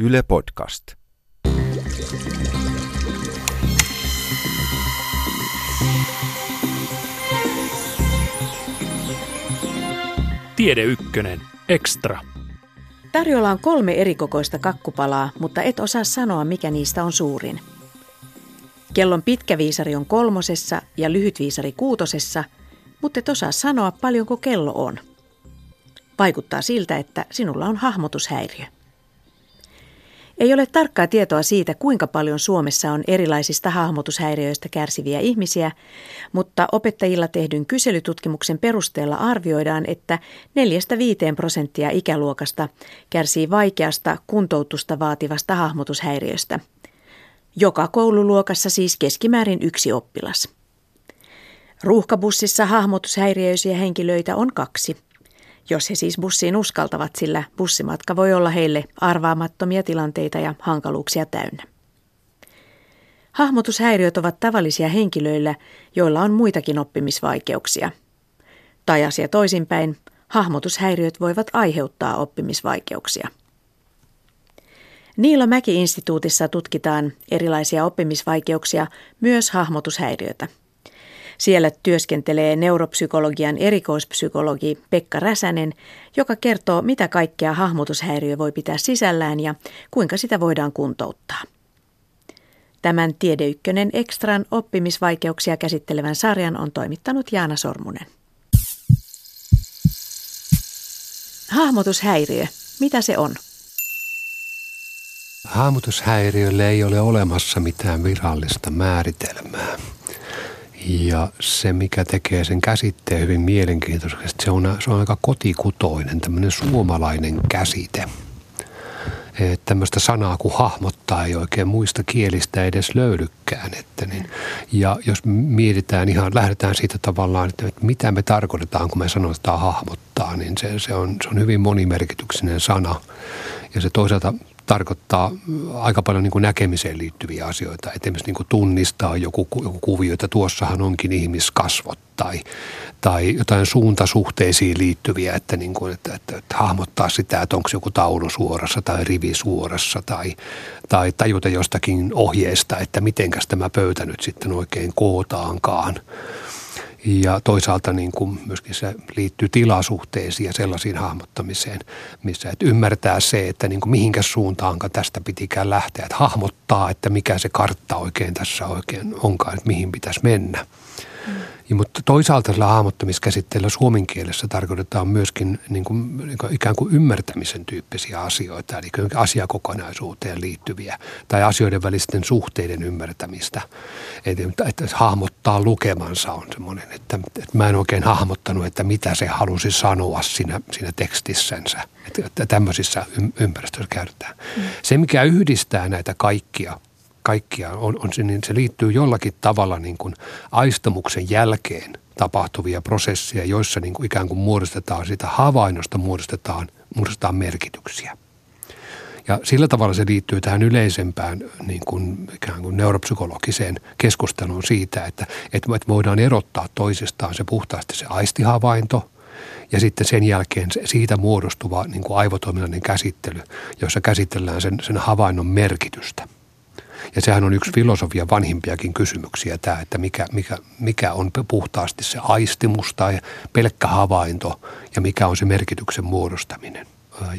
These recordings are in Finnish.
Yle Podcast. Tiede Ykkönen. Extra. Tarjolla on kolme erikokoista kakkupalaa, mutta et osaa sanoa, mikä niistä on suurin. Kellon pitkä viisari on kolmosessa ja lyhyt viisari kuutosessa, mutta et osaa sanoa, paljonko kello on. Vaikuttaa siltä, että sinulla on hahmotushäiriö. Ei ole tarkkaa tietoa siitä, kuinka paljon Suomessa on erilaisista hahmotushäiriöistä kärsiviä ihmisiä, mutta opettajilla tehdyn kyselytutkimuksen perusteella arvioidaan, että 4-5 prosenttia ikäluokasta kärsii vaikeasta kuntoutusta vaativasta hahmotushäiriöstä. Joka koululuokassa siis keskimäärin yksi oppilas. Ruuhkabussissa hahmotushäiriöisiä henkilöitä on kaksi – jos he siis bussiin uskaltavat, sillä bussimatka voi olla heille arvaamattomia tilanteita ja hankaluuksia täynnä. Hahmotushäiriöt ovat tavallisia henkilöillä, joilla on muitakin oppimisvaikeuksia. Tai asia toisinpäin, hahmotushäiriöt voivat aiheuttaa oppimisvaikeuksia. Niilo Mäki-instituutissa tutkitaan erilaisia oppimisvaikeuksia, myös hahmotushäiriötä. Siellä työskentelee neuropsykologian erikoispsykologi Pekka Räsänen, joka kertoo, mitä kaikkea hahmotushäiriö voi pitää sisällään ja kuinka sitä voidaan kuntouttaa. Tämän Tiedeykkönen Extran oppimisvaikeuksia käsittelevän sarjan on toimittanut Jaana Sormunen. Hahmotushäiriö. Mitä se on? Hahmotushäiriölle ei ole olemassa mitään virallista määritelmää. Ja se, mikä tekee sen käsitteen hyvin mielenkiintoisesti, se on, se on aika kotikutoinen, tämmöinen suomalainen käsite. Että tämmöistä sanaa kuin hahmottaa ei oikein muista kielistä edes löydykään. Että niin, ja jos mietitään ihan, lähdetään siitä tavallaan, että, mitä me tarkoitetaan, kun me sanotaan hahmottaa, niin se, se, on, se on hyvin monimerkityksinen sana. Ja se toisaalta tarkoittaa aika paljon niin kuin näkemiseen liittyviä asioita. Esimerkiksi niin kuin tunnistaa joku, joku kuvio, että tuossahan onkin ihmiskasvot tai, tai jotain suuntasuhteisiin liittyviä, että, niin kuin, että, että, että hahmottaa sitä, että onko joku taulu suorassa tai rivi suorassa tai, tai tajuta jostakin ohjeesta, että mitenkäs tämä pöytä nyt sitten oikein kootaankaan ja toisaalta niin kuin myöskin se liittyy tilasuhteisiin ja sellaisiin hahmottamiseen, missä et ymmärtää se, että niin kuin mihinkä suuntaanka tästä pitikään lähteä, että hahmottaa, että mikä se kartta oikein tässä oikein onkaan, että mihin pitäisi mennä. Ja, mutta toisaalta sillä hahmottamiskäsitteellä suomen kielessä tarkoitetaan myöskin niin kuin, niin kuin ikään kuin ymmärtämisen tyyppisiä asioita, eli asiakokonaisuuteen liittyviä tai asioiden välisten suhteiden ymmärtämistä. Että, että hahmottaa lukemansa on semmoinen, että, että mä en oikein hahmottanut, että mitä se halusi sanoa siinä, siinä tekstissänsä. Että, että tämmöisissä ympäristöissä käytetään. Mm. Se, mikä yhdistää näitä kaikkia – kaikkiaan on, on se, niin se liittyy jollakin tavalla niin kuin aistamuksen jälkeen tapahtuvia prosesseja, joissa niin kuin ikään kuin muodostetaan sitä havainnosta, muodostetaan, muodostetaan merkityksiä. Ja sillä tavalla se liittyy tähän yleisempään niin kuin ikään kuin neuropsykologiseen keskusteluun siitä, että, että voidaan erottaa toisistaan se puhtaasti se aistihavainto ja sitten sen jälkeen siitä muodostuva niin kuin aivotoiminnallinen käsittely, jossa käsitellään sen, sen havainnon merkitystä – ja sehän on yksi filosofia vanhimpiakin kysymyksiä tämä, että mikä, mikä, mikä on puhtaasti se aistimus tai pelkkä havainto ja mikä on se merkityksen muodostaminen.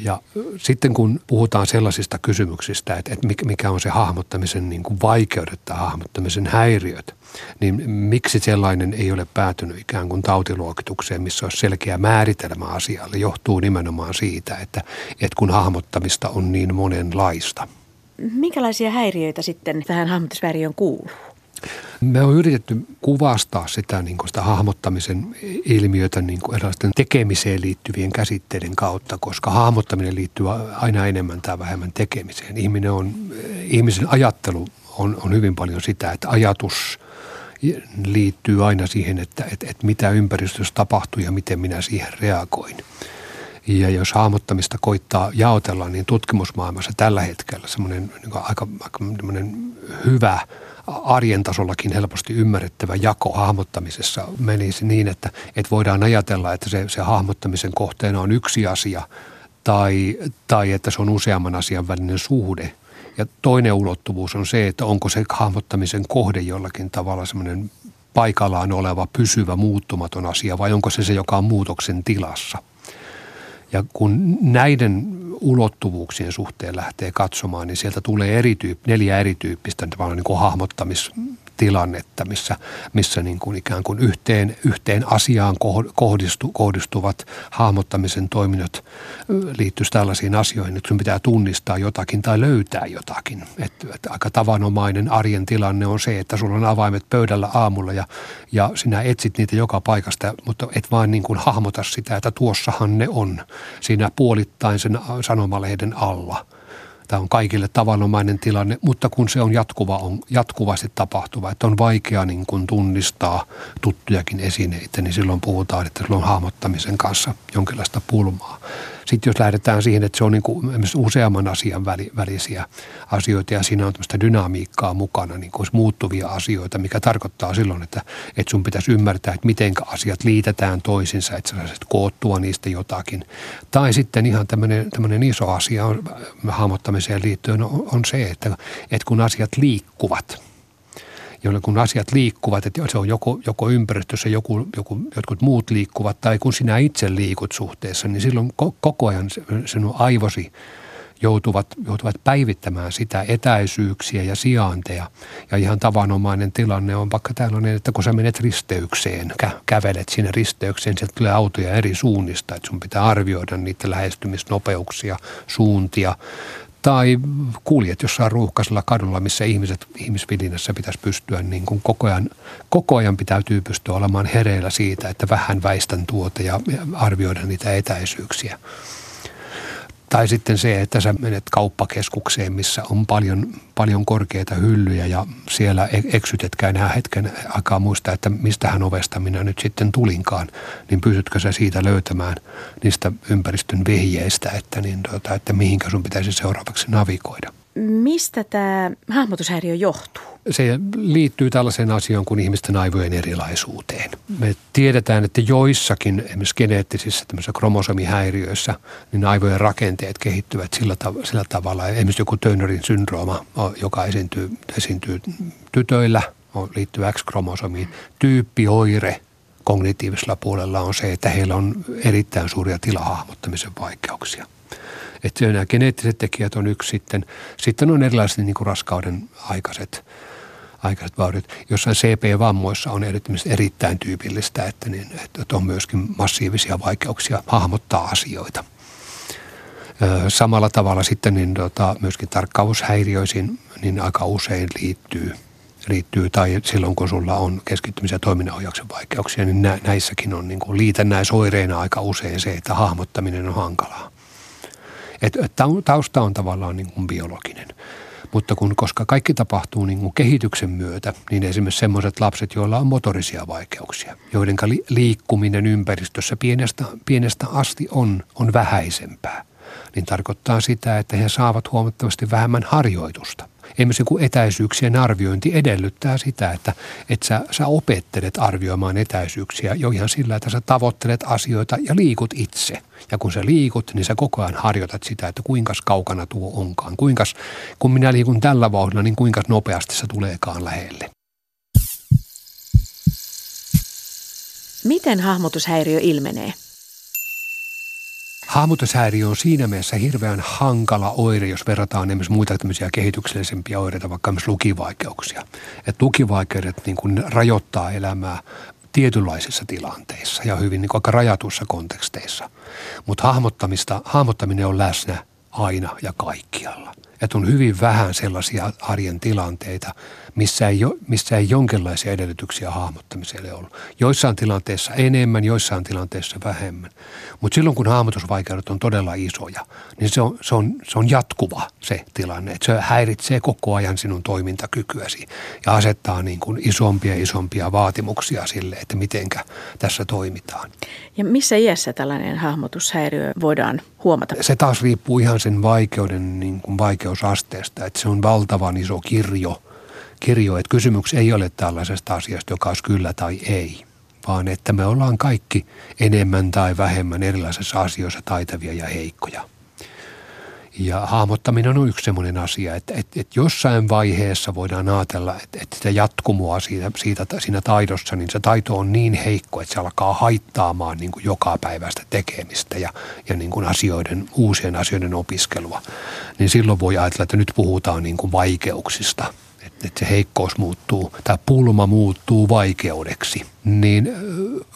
Ja sitten kun puhutaan sellaisista kysymyksistä, että, että mikä on se hahmottamisen niin kuin vaikeudet tai hahmottamisen häiriöt, niin miksi sellainen ei ole päätynyt ikään kuin tautiluokitukseen, missä olisi selkeä määritelmä asialle, johtuu nimenomaan siitä, että, että kun hahmottamista on niin monenlaista – Minkälaisia häiriöitä sitten tähän hahmotusväriöön kuuluu? Me on yritetty kuvastaa sitä, niin kuin sitä hahmottamisen ilmiötä niin kuin erilaisten tekemiseen liittyvien käsitteiden kautta, koska hahmottaminen liittyy aina enemmän tai vähemmän tekemiseen. Ihminen on, ihmisen ajattelu on, on hyvin paljon sitä, että ajatus liittyy aina siihen, että, että, että mitä ympäristössä tapahtuu ja miten minä siihen reagoin. Ja jos hahmottamista koittaa jaotella, niin tutkimusmaailmassa tällä hetkellä semmoinen niin aika, aika hyvä arjen tasollakin helposti ymmärrettävä jako hahmottamisessa menisi niin, että, että voidaan ajatella, että se, se hahmottamisen kohteena on yksi asia tai, tai että se on useamman asian välinen suhde. Ja toinen ulottuvuus on se, että onko se hahmottamisen kohde jollakin tavalla semmoinen paikallaan oleva, pysyvä, muuttumaton asia vai onko se se, joka on muutoksen tilassa. Ja kun näiden ulottuvuuksien suhteen lähtee katsomaan, niin sieltä tulee erityyp- neljä erityyppistä niin hahmottamis, tilannetta, missä, missä niin kuin ikään kuin yhteen, yhteen asiaan kohdistu, kohdistuvat hahmottamisen toiminnot liittyisi tällaisiin asioihin, että sun pitää tunnistaa jotakin tai löytää jotakin. Että, että aika tavanomainen arjen tilanne on se, että sulla on avaimet pöydällä aamulla ja, ja sinä etsit niitä joka paikasta, mutta et vaan niin kuin hahmota sitä, että tuossahan ne on siinä puolittain sen sanomalehden alla – Tämä on kaikille tavanomainen tilanne, mutta kun se on, jatkuva, on jatkuvasti tapahtuva, että on vaikea niin kuin tunnistaa tuttujakin esineitä, niin silloin puhutaan, että silloin on hahmottamisen kanssa jonkinlaista pulmaa. Sitten jos lähdetään siihen, että se on niin kuin useamman asian välisiä asioita ja siinä on tämmöistä dynamiikkaa mukana, niin kuin muuttuvia asioita, mikä tarkoittaa silloin, että, että sun pitäisi ymmärtää, että miten asiat liitetään toisinsa, että sä koottua niistä jotakin. Tai sitten ihan tämmöinen, tämmöinen iso asia on, hahmottamiseen liittyen on, on se, että, että kun asiat liikkuvat – jolle kun asiat liikkuvat, että se on joko, joko ympäristössä joku, joku, jotkut muut liikkuvat tai kun sinä itse liikut suhteessa, niin silloin koko ajan sinun aivosi joutuvat, joutuvat päivittämään sitä etäisyyksiä ja sijaanteja. Ja ihan tavanomainen tilanne on vaikka tällainen, että kun sä menet risteykseen, kä- kävelet sinne risteykseen, sieltä tulee autoja eri suunnista, että sun pitää arvioida niiden lähestymisnopeuksia, suuntia, tai kuljet jossain ruuhkaisella kadulla, missä ihmiset ihmisvilinässä pitäisi pystyä niin kuin koko, ajan, koko ajan pitäytyy pystyä olemaan hereillä siitä, että vähän väistän tuota ja arvioida niitä etäisyyksiä. Tai sitten se, että sä menet kauppakeskukseen, missä on paljon, paljon korkeita hyllyjä ja siellä e- eksytetkään enää hetken aikaa muistaa, että mistähän ovesta minä nyt sitten tulinkaan, niin pysytkö sä siitä löytämään niistä ympäristön vihjeistä, että, niin, tuota, että mihinkä sun pitäisi seuraavaksi navigoida. Mistä tämä hahmotushäiriö johtuu? Se liittyy tällaiseen asiaan kuin ihmisten aivojen erilaisuuteen. Me tiedetään, että joissakin esimerkiksi geneettisissä kromosomihäiriöissä niin aivojen rakenteet kehittyvät sillä, tav- sillä tavalla. Esimerkiksi joku Turnerin syndrooma, joka esiintyy, esiintyy tytöillä, liittyy X-kromosomiin. Tyyppioire kognitiivisella puolella on se, että heillä on erittäin suuria tilahahmottamisen vaikeuksia – että nämä geneettiset tekijät on yksi sitten. Sitten on erilaiset niin kuin raskauden aikaiset, aikaiset vauriot. Jossain CP-vammoissa on erittäin, tyypillistä, että, niin, että on myöskin massiivisia vaikeuksia hahmottaa asioita. Samalla tavalla sitten niin, tota, myöskin tarkkaushäiriöisiin niin aika usein liittyy – liittyy, tai silloin kun sulla on keskittymisen ja toiminnanohjauksen vaikeuksia, niin nä, näissäkin on niin liitännäisoireina aika usein se, että hahmottaminen on hankalaa. Et, tausta on tavallaan niin kuin biologinen. Mutta kun, koska kaikki tapahtuu niin kuin kehityksen myötä, niin esimerkiksi sellaiset lapset, joilla on motorisia vaikeuksia, joiden liikkuminen ympäristössä pienestä, pienestä asti on, on vähäisempää, niin tarkoittaa sitä, että he saavat huomattavasti vähemmän harjoitusta – Esimerkiksi kun etäisyyksien arviointi edellyttää sitä, että, että sä, sä opettelet arvioimaan etäisyyksiä jo ihan sillä, että sä tavoittelet asioita ja liikut itse. Ja kun sä liikut, niin sä koko ajan harjoitat sitä, että kuinka kaukana tuo onkaan. Kuinkas, kun minä liikun tällä vauhdilla, niin kuinka nopeasti se tuleekaan lähelle. Miten hahmotushäiriö ilmenee? Hahmotushäiriö on siinä mielessä hirveän hankala oire, jos verrataan esimerkiksi muita tämmöisiä kehityksellisempiä oireita, vaikka myös lukivaikeuksia. Et lukivaikeudet niin kuin rajoittaa elämää tietynlaisissa tilanteissa ja hyvin niin kuin aika rajatuissa konteksteissa. Mutta hahmottaminen on läsnä aina ja kaikkialla. Että on hyvin vähän sellaisia arjen tilanteita, missä ei, missä ei jonkinlaisia edellytyksiä hahmottamiselle ollut. Joissain tilanteissa enemmän, joissain tilanteissa vähemmän. Mutta silloin kun hahmotusvaikeudet on todella isoja, niin se on, se on, se on jatkuva se tilanne. Että se häiritsee koko ajan sinun toimintakykyäsi ja asettaa niin kuin isompia isompia vaatimuksia sille, että mitenkä tässä toimitaan. Ja missä iässä tällainen hahmotushäiriö voidaan huomata? Se taas riippuu ihan sen vaikeuden niin kuin vaikeusasteesta, että se on valtavan iso kirjo – kirjo, että kysymys ei ole tällaisesta asiasta, joka olisi kyllä tai ei, vaan että me ollaan kaikki enemmän tai vähemmän erilaisissa asioissa taitavia ja heikkoja. Ja hahmottaminen on yksi sellainen asia, että, että, että jossain vaiheessa voidaan ajatella, että, että sitä jatkumoa siitä, siitä, siinä taidossa, niin se taito on niin heikko, että se alkaa haittaamaan niin kuin joka päivästä tekemistä ja, ja niin kuin asioiden, uusien asioiden opiskelua. Niin silloin voi ajatella, että nyt puhutaan niin kuin vaikeuksista, että, se heikkous muuttuu, tämä pulma muuttuu vaikeudeksi. Niin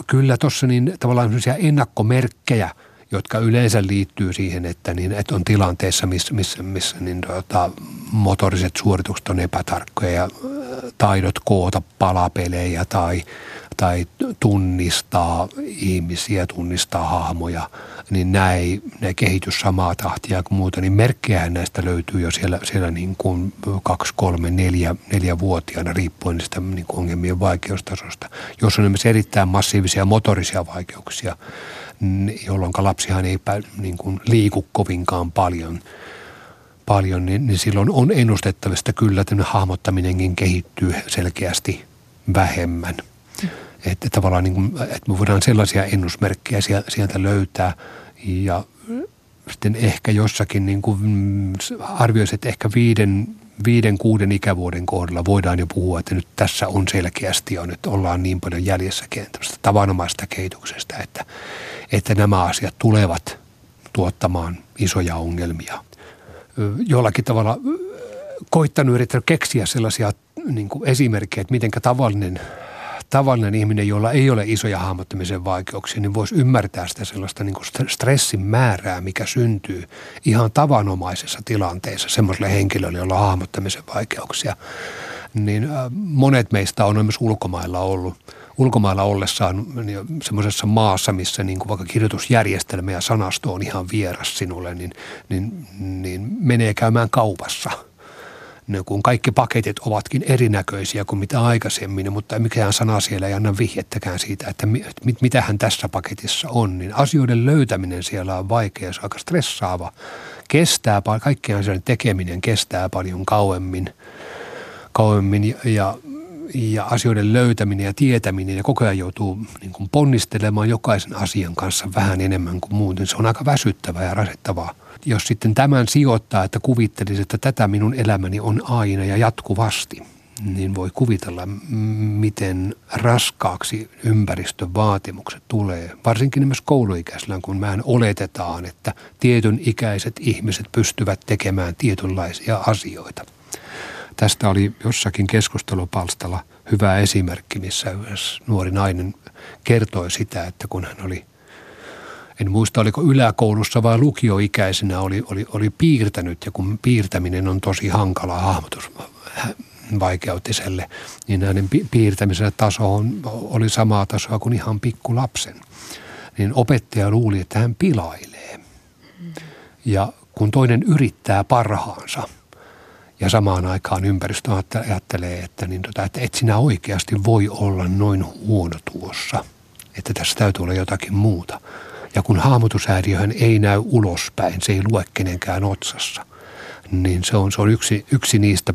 kyllä tuossa niin tavallaan ennakkomerkkejä – jotka yleensä liittyy siihen, että, niin, että on tilanteessa, missä, missä, missä niin, tota, motoriset suoritukset on epätarkkoja ja taidot koota palapelejä tai, tai tunnistaa ihmisiä, tunnistaa hahmoja, niin ei, ne kehitys samaa tahtia kuin muuta, niin merkkejä näistä löytyy jo siellä, siellä niin kuin kaksi, kolme, neljä, neljä vuotiaana riippuen sitä niin kuin ongelmien vaikeustasosta. Jos on esimerkiksi erittäin massiivisia motorisia vaikeuksia, jolloin lapsihan ei niin kuin liiku kovinkaan paljon, paljon niin, niin silloin on ennustettavista kyllä, että hahmottaminenkin kehittyy selkeästi vähemmän. Että tavallaan niin kuin, että me voidaan sellaisia ennusmerkkejä sieltä löytää ja sitten ehkä jossakin niin kuin mm, arvioisi, että ehkä viiden, viiden, kuuden ikävuoden kohdalla voidaan jo puhua, että nyt tässä on selkeästi jo, nyt ollaan niin paljon jäljessä tavanomaista kehityksestä, että, että nämä asiat tulevat tuottamaan isoja ongelmia. Jollakin tavalla koittanut yrittää keksiä sellaisia niin kuin esimerkkejä, että miten tavallinen, tavallinen ihminen, jolla ei ole isoja hahmottamisen vaikeuksia, niin voisi ymmärtää sitä sellaista niin kuin stressin määrää, mikä syntyy ihan tavanomaisessa tilanteessa semmoiselle henkilölle, jolla on hahmottamisen vaikeuksia. Niin monet meistä on myös ulkomailla ollut – ulkomailla ollessaan niin semmoisessa maassa, missä niin kuin vaikka kirjoitusjärjestelmä ja sanasto on ihan vieras sinulle, niin, niin, niin menee käymään kaupassa – ne, kun kaikki paketit ovatkin erinäköisiä kuin mitä aikaisemmin, mutta mikään sana siellä ei anna vihjettäkään siitä, että mit, mitähän tässä paketissa on, niin asioiden löytäminen siellä on vaikea, se on aika stressaava. Kestää, kaikkien asioiden tekeminen kestää paljon kauemmin, kauemmin ja ja asioiden löytäminen ja tietäminen ja koko ajan joutuu niin kuin ponnistelemaan jokaisen asian kanssa vähän enemmän kuin muuten. Se on aika väsyttävää ja rasittavaa. Jos sitten tämän sijoittaa, että kuvittelisi, että tätä minun elämäni on aina ja jatkuvasti, niin voi kuvitella, miten raskaaksi ympäristön vaatimukset tulee. Varsinkin myös kouluikäisellä, kun mä oletetaan, että tietyn ikäiset ihmiset pystyvät tekemään tietynlaisia asioita – Tästä oli jossakin keskustelupalstalla hyvä esimerkki, missä nuori nainen kertoi sitä, että kun hän oli en muista oliko yläkoulussa vai lukioikäisenä oli, oli, oli piirtänyt ja kun piirtäminen on tosi hankala hahmotus vaikeutiselle, niin hänen piirtämisen taso on, oli samaa tasoa kuin ihan pikkulapsen. Niin opettaja luuli, että hän pilailee. Ja kun toinen yrittää parhaansa – ja samaan aikaan ympäristö ajattelee, että, niin tota, että et sinä oikeasti voi olla noin huono tuossa, että tässä täytyy olla jotakin muuta. Ja kun hahmotushäiriöhän ei näy ulospäin, se ei lue kenenkään otsassa, niin se on, se on yksi, yksi niistä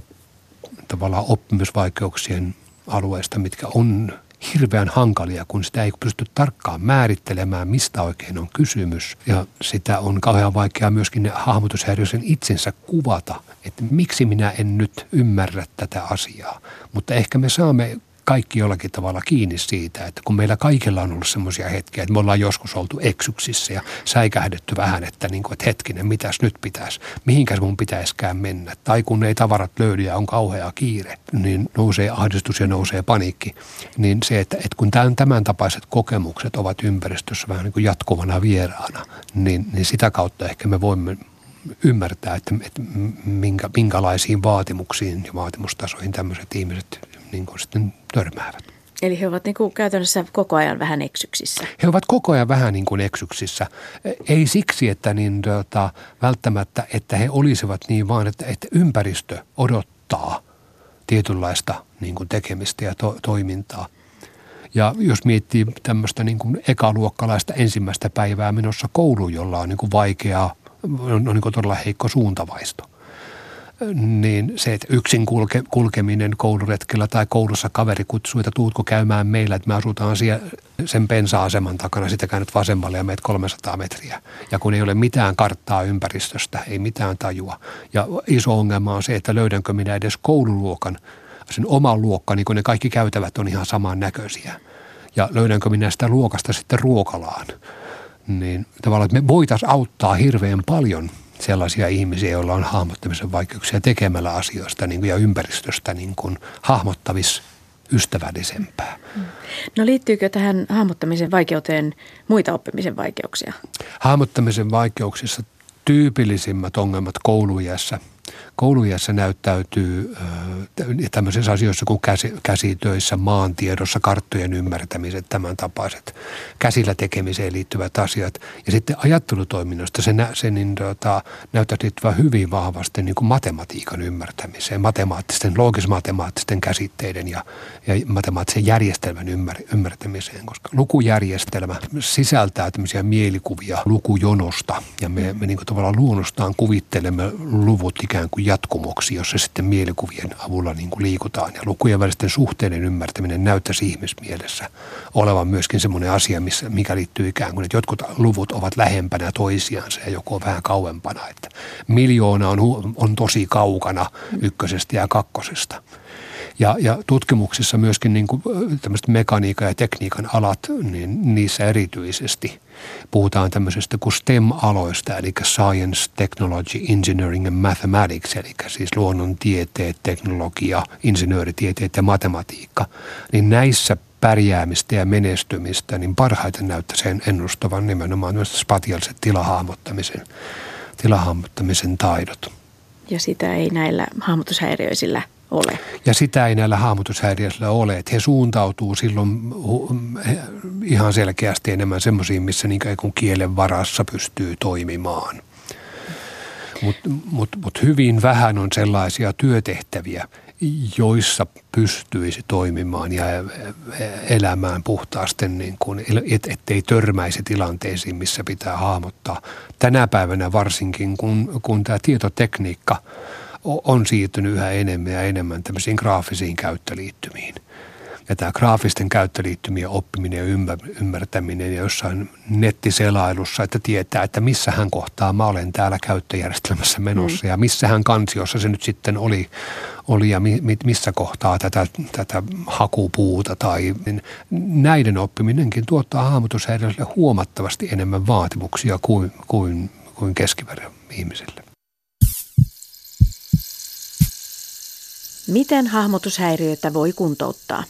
tavallaan oppimisvaikeuksien alueista, mitkä on hirveän hankalia, kun sitä ei pysty tarkkaan määrittelemään, mistä oikein on kysymys. Ja sitä on kauhean vaikea myöskin hahmotushäiriöisen itsensä kuvata, että miksi minä en nyt ymmärrä tätä asiaa. Mutta ehkä me saamme kaikki jollakin tavalla kiinni siitä, että kun meillä kaikilla on ollut semmoisia hetkiä, että me ollaan joskus oltu eksyksissä ja säikähdetty vähän, että, niin kuin, että hetkinen, mitäs nyt pitäisi, mihinkäs mun pitäisikään mennä. Tai kun ei tavarat löydy ja on kauhea kiire, niin nousee ahdistus ja nousee paniikki. Niin se, että, että kun tämän, tämän tapaiset kokemukset ovat ympäristössä vähän niin kuin jatkuvana vieraana, niin, niin sitä kautta ehkä me voimme ymmärtää, että, että minkä, minkälaisiin vaatimuksiin ja vaatimustasoihin tämmöiset ihmiset niin kuin sitten törmäävät. Eli he ovat niin kuin käytännössä koko ajan vähän eksyksissä. He ovat koko ajan vähän niin kuin eksyksissä. Ei siksi, että niin, tota, välttämättä, että he olisivat niin, vaan että, että ympäristö odottaa tietynlaista niin kuin tekemistä ja to, toimintaa. Ja jos miettii tämmöistä niin kuin ekaluokkalaista ensimmäistä päivää menossa kouluun, jolla on niin kuin vaikeaa, on, on niin kuin todella heikko suuntavaisto – niin se, että yksin kulke, kulkeminen kouluretkellä tai koulussa kaveri kutsuu, että tuutko käymään meillä, että me asutaan siellä sen pensa-aseman takana, sitä käynyt vasemmalle ja meet 300 metriä. Ja kun ei ole mitään karttaa ympäristöstä, ei mitään tajua. Ja iso ongelma on se, että löydänkö minä edes koululuokan, sen oman luokkani, kun ne kaikki käytävät on ihan saman näköisiä. Ja löydänkö minä sitä luokasta sitten ruokalaan. Niin tavallaan, että me voitaisiin auttaa hirveän paljon – sellaisia ihmisiä, joilla on hahmottamisen vaikeuksia tekemällä asioista niin kuin, ja ympäristöstä niin kuin, hahmottavis ystävällisempää. No liittyykö tähän hahmottamisen vaikeuteen muita oppimisen vaikeuksia? Hahmottamisen vaikeuksissa tyypillisimmät ongelmat koulujässä – koulujässä näyttäytyy tämmöisissä asioissa kuin käsi, käsitöissä, maantiedossa, karttojen ymmärtämiset, tämän tapaiset käsillä tekemiseen liittyvät asiat. Ja sitten ajattelutoiminnasta se, nä, se niin, tota, näyttää liittyvän hyvin vahvasti niin kuin matematiikan ymmärtämiseen, matemaattisten, loogis-matemaattisten käsitteiden ja, ja matemaattisen järjestelmän ymmär, ymmärtämiseen, koska lukujärjestelmä sisältää tämmöisiä mielikuvia lukujonosta ja me, me niin kuin tavallaan luonnostaan kuvittelemme luvut ikään kuin jatkumoksi, jossa sitten mielikuvien avulla niin kuin liikutaan. Ja lukujen välisten suhteiden ymmärtäminen näyttäisi ihmismielessä olevan myöskin semmoinen asia, missä, mikä liittyy ikään kuin, että jotkut luvut ovat lähempänä toisiansa ja joku on vähän kauempana. Että miljoona on, on tosi kaukana ykkösestä ja kakkosesta. Ja, ja tutkimuksissa myöskin niin kuin mekaniikan ja tekniikan alat, niin niissä erityisesti puhutaan tämmöisestä kuin STEM-aloista, eli Science, Technology, Engineering and Mathematics, eli siis luonnontieteet, teknologia, insinööritieteet ja matematiikka. Niin näissä pärjäämistä ja menestymistä, niin parhaiten näyttää sen ennustavan nimenomaan myös spatiaaliset tilahahmottamisen, tilahahmottamisen taidot. Ja sitä ei näillä hahmotushäiriöisillä ole. Ja sitä ei näillä hahmotushäiriöisillä ole, että he suuntautuu silloin ihan selkeästi enemmän semmoisiin, missä niin kuin kielen varassa pystyy toimimaan. Mutta mut, mut hyvin vähän on sellaisia työtehtäviä, joissa pystyisi toimimaan ja elämään puhtaasti, niin kuin, et, ettei törmäisi tilanteisiin, missä pitää hahmottaa. Tänä päivänä varsinkin, kun, kun tämä tietotekniikka – on siirtynyt yhä enemmän ja enemmän tämmöisiin graafisiin käyttöliittymiin. Ja tämä graafisten käyttöliittymien oppiminen ja ymmärtäminen ja jossain nettiselailussa, että tietää, että missä hän kohtaa mä olen täällä käyttöjärjestelmässä menossa mm. ja missä hän kansiossa se nyt sitten oli, oli ja mi, missä kohtaa tätä, tätä hakupuuta tai niin näiden oppiminenkin tuottaa hahmotushäiriöille huomattavasti enemmän vaatimuksia kuin, kuin, kuin keskiverran ihmisille. Miten hahmotushäiriöitä voi kuntouttaa?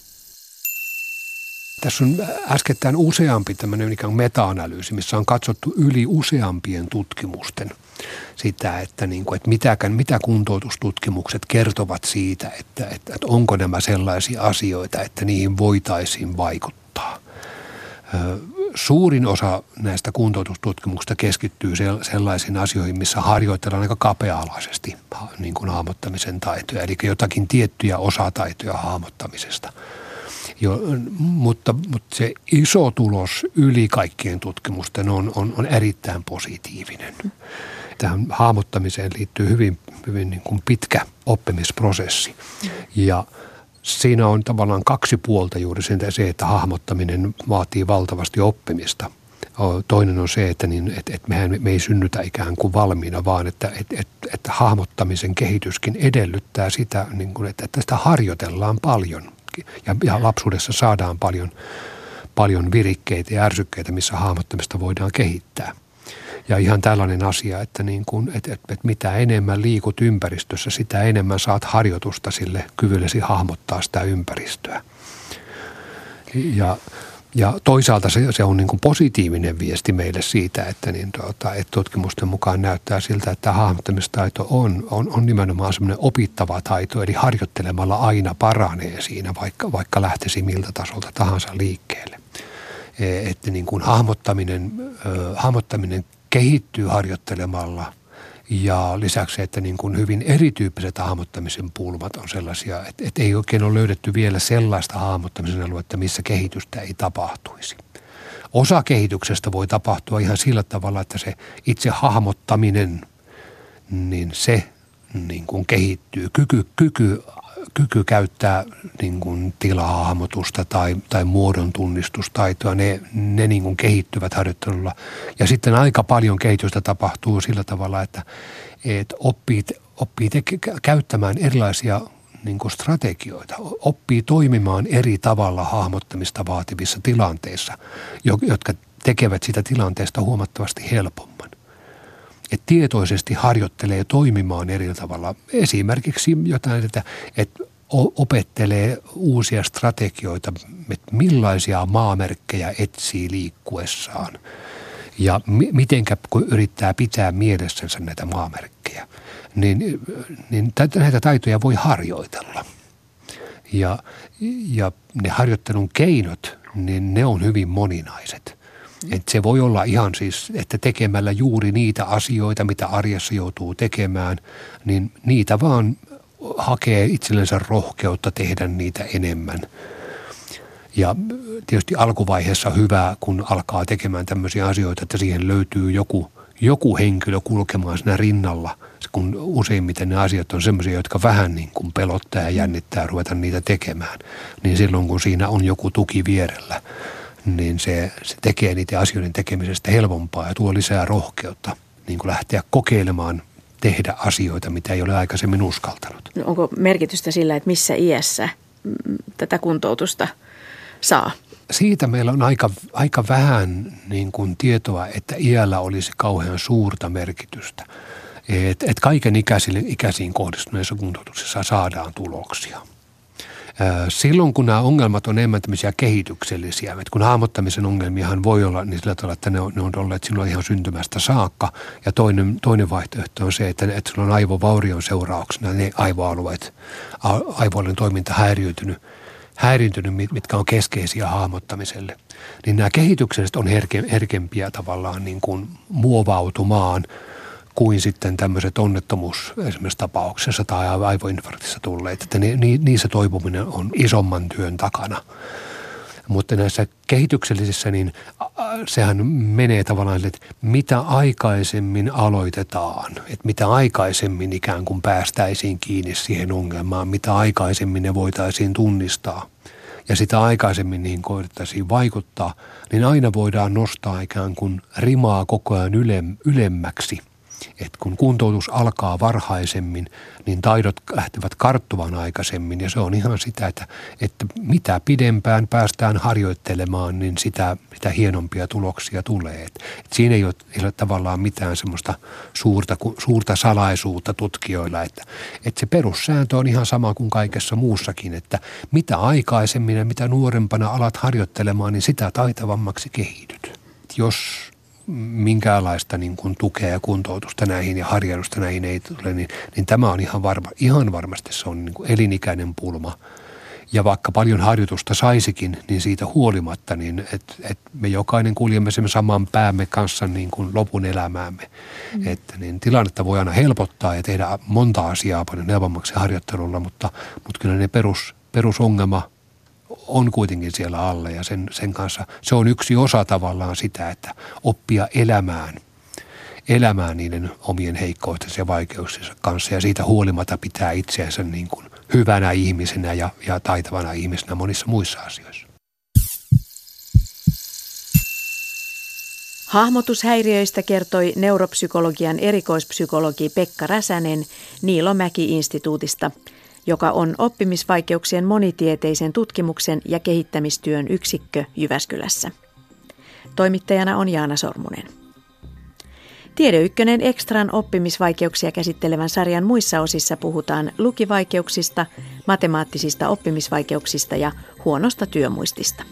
Tässä on äskettäin useampi tämmöinen ikään meta-analyysi, missä on katsottu yli useampien tutkimusten sitä, että, niin kuin, että mitäkään, mitä kuntoutustutkimukset kertovat siitä, että, että, että onko nämä sellaisia asioita, että niihin voitaisiin vaikuttaa suurin osa näistä kuntoutustutkimuksista keskittyy sellaisiin asioihin, missä harjoitellaan aika kapea-alaisesti niin kuin hahmottamisen taitoja, eli jotakin tiettyjä osataitoja hahmottamisesta. Jo, mutta, mutta se iso tulos yli kaikkien tutkimusten on, on, on erittäin positiivinen. Tähän hahmottamiseen liittyy hyvin, hyvin niin kuin pitkä oppimisprosessi. Ja – siinä on tavallaan kaksi puolta juuri se, että hahmottaminen vaatii valtavasti oppimista. Toinen on se, että, niin, että, että mehän, me ei synnytä ikään kuin valmiina, vaan että, että, että, että hahmottamisen kehityskin edellyttää sitä, niin kuin, että, että sitä harjoitellaan paljon ja, ja lapsuudessa saadaan paljon, paljon virikkeitä ja ärsykkeitä, missä hahmottamista voidaan kehittää – ja ihan tällainen asia, että, niin kuin, että, että, että mitä enemmän liikut ympäristössä, sitä enemmän saat harjoitusta sille kyvyllesi hahmottaa sitä ympäristöä. Ja, ja toisaalta se, se on niin kuin positiivinen viesti meille siitä, että, niin tuota, että tutkimusten mukaan näyttää siltä, että hahmottamistaito on, on, on nimenomaan semmoinen opittava taito, eli harjoittelemalla aina paranee siinä, vaikka, vaikka lähtisi miltä tasolta tahansa liikkeelle. E, että niin kuin hahmottaminen, hahmottaminen kehittyy harjoittelemalla ja lisäksi, että niin kuin hyvin erityyppiset hahmottamisen pulmat on sellaisia, että, että ei oikein ole löydetty vielä sellaista hahmottamisen aluetta, missä kehitystä ei tapahtuisi. Osa kehityksestä voi tapahtua ihan sillä tavalla, että se itse hahmottaminen, niin se niin kuin kehittyy. Kyky, kyky, kyky käyttää niin kuin tilahahmotusta tai, tai muodon tunnistustaitoa, ne, ne niin kuin kehittyvät harjoittelulla. Ja sitten aika paljon kehitystä tapahtuu sillä tavalla, että, että oppii, oppii te, käyttämään erilaisia niin kuin strategioita, oppii toimimaan eri tavalla hahmottamista vaativissa tilanteissa, jotka tekevät sitä tilanteesta huomattavasti helpomman. Et tietoisesti harjoittelee toimimaan eri tavalla. Esimerkiksi jotain, että, että opettelee uusia strategioita, että millaisia maamerkkejä etsii liikkuessaan ja mitenkä kun yrittää pitää mielessänsä näitä maamerkkejä, niin, niin näitä taitoja voi harjoitella. Ja, ja ne harjoittelun keinot, niin ne on hyvin moninaiset. Mm. Et se voi olla ihan siis, että tekemällä juuri niitä asioita, mitä arjessa joutuu tekemään, niin niitä vaan hakee itsellensä rohkeutta tehdä niitä enemmän. Ja tietysti alkuvaiheessa hyvä, kun alkaa tekemään tämmöisiä asioita, että siihen löytyy joku, joku henkilö kulkemaan siinä rinnalla, kun useimmiten ne asiat on semmoisia, jotka vähän niin kuin pelottaa ja jännittää ruveta niitä tekemään. Niin silloin, kun siinä on joku tuki vierellä, niin se, se tekee niitä asioiden tekemisestä helpompaa ja tuo lisää rohkeutta niin kuin lähteä kokeilemaan tehdä asioita, mitä ei ole aikaisemmin uskaltanut. No onko merkitystä sillä, että missä iässä mm, tätä kuntoutusta saa? Siitä meillä on aika, aika vähän niin kuin tietoa, että iällä olisi kauhean suurta merkitystä. Et, et kaiken ikäisiin kohdistuneissa kuntoutuksissa saadaan tuloksia – Silloin kun nämä ongelmat on enemmän tämmöisiä kehityksellisiä, että kun hahmottamisen ongelmiahan voi olla niin sillä tavalla, että ne on, ne on olleet silloin ihan syntymästä saakka. Ja toinen, toinen vaihtoehto on se, että, että sulla on aivovaurion seurauksena ne aivoalueet, aivoiden toiminta häiriötynyt, häiriintynyt, mitkä on keskeisiä hahmottamiselle. Niin nämä kehitykselliset on herke, herkempiä tavallaan niin kuin muovautumaan – kuin sitten tämmöiset onnettomuus esimerkiksi tapauksessa tai aivoinfarktissa tulleet, että ni, ni, niissä toipuminen on isomman työn takana. Mutta näissä kehityksellisissä, niin sehän menee tavallaan, että mitä aikaisemmin aloitetaan, että mitä aikaisemmin ikään kuin päästäisiin kiinni siihen ongelmaan, mitä aikaisemmin ne voitaisiin tunnistaa ja sitä aikaisemmin niihin koetettaisiin vaikuttaa, niin aina voidaan nostaa ikään kuin rimaa koko ajan ylemmäksi – että kun kuntoutus alkaa varhaisemmin, niin taidot lähtevät karttuvan aikaisemmin ja se on ihan sitä, että, että mitä pidempään päästään harjoittelemaan, niin sitä, sitä hienompia tuloksia tulee. Et, et siinä ei ole, ei ole tavallaan mitään semmoista suurta, suurta salaisuutta tutkijoilla, että, että se perussääntö on ihan sama kuin kaikessa muussakin, että mitä aikaisemmin ja mitä nuorempana alat harjoittelemaan, niin sitä taitavammaksi kehityt. Jos minkäänlaista niin kuin tukea ja kuntoutusta näihin ja harjoitusta näihin ei tule, niin, niin tämä on ihan, varma, ihan varmasti se on niin kuin elinikäinen pulma. Ja vaikka paljon harjoitusta saisikin, niin siitä huolimatta, niin että et me jokainen kuljemme sen saman päämme kanssa niin kuin lopun elämäämme. Mm. Että niin tilannetta voi aina helpottaa ja tehdä monta asiaa paljon helpommaksi harjoittelulla, mutta, mutta kyllä ne perus, perusongelma – on kuitenkin siellä alla ja sen, sen kanssa. Se on yksi osa tavallaan sitä, että oppia elämään, elämään niiden omien heikkoitensa ja vaikeuksiensa kanssa. Ja siitä huolimatta pitää itseänsä niin kuin hyvänä ihmisenä ja, ja taitavana ihmisenä monissa muissa asioissa. Hahmotushäiriöistä kertoi neuropsykologian erikoispsykologi Pekka Räsänen Niilomäki-instituutista – joka on oppimisvaikeuksien monitieteisen tutkimuksen ja kehittämistyön yksikkö Jyväskylässä. Toimittajana on Jaana Sormunen. Tiede Ykkönen Ekstran oppimisvaikeuksia käsittelevän sarjan muissa osissa puhutaan lukivaikeuksista, matemaattisista oppimisvaikeuksista ja huonosta työmuistista.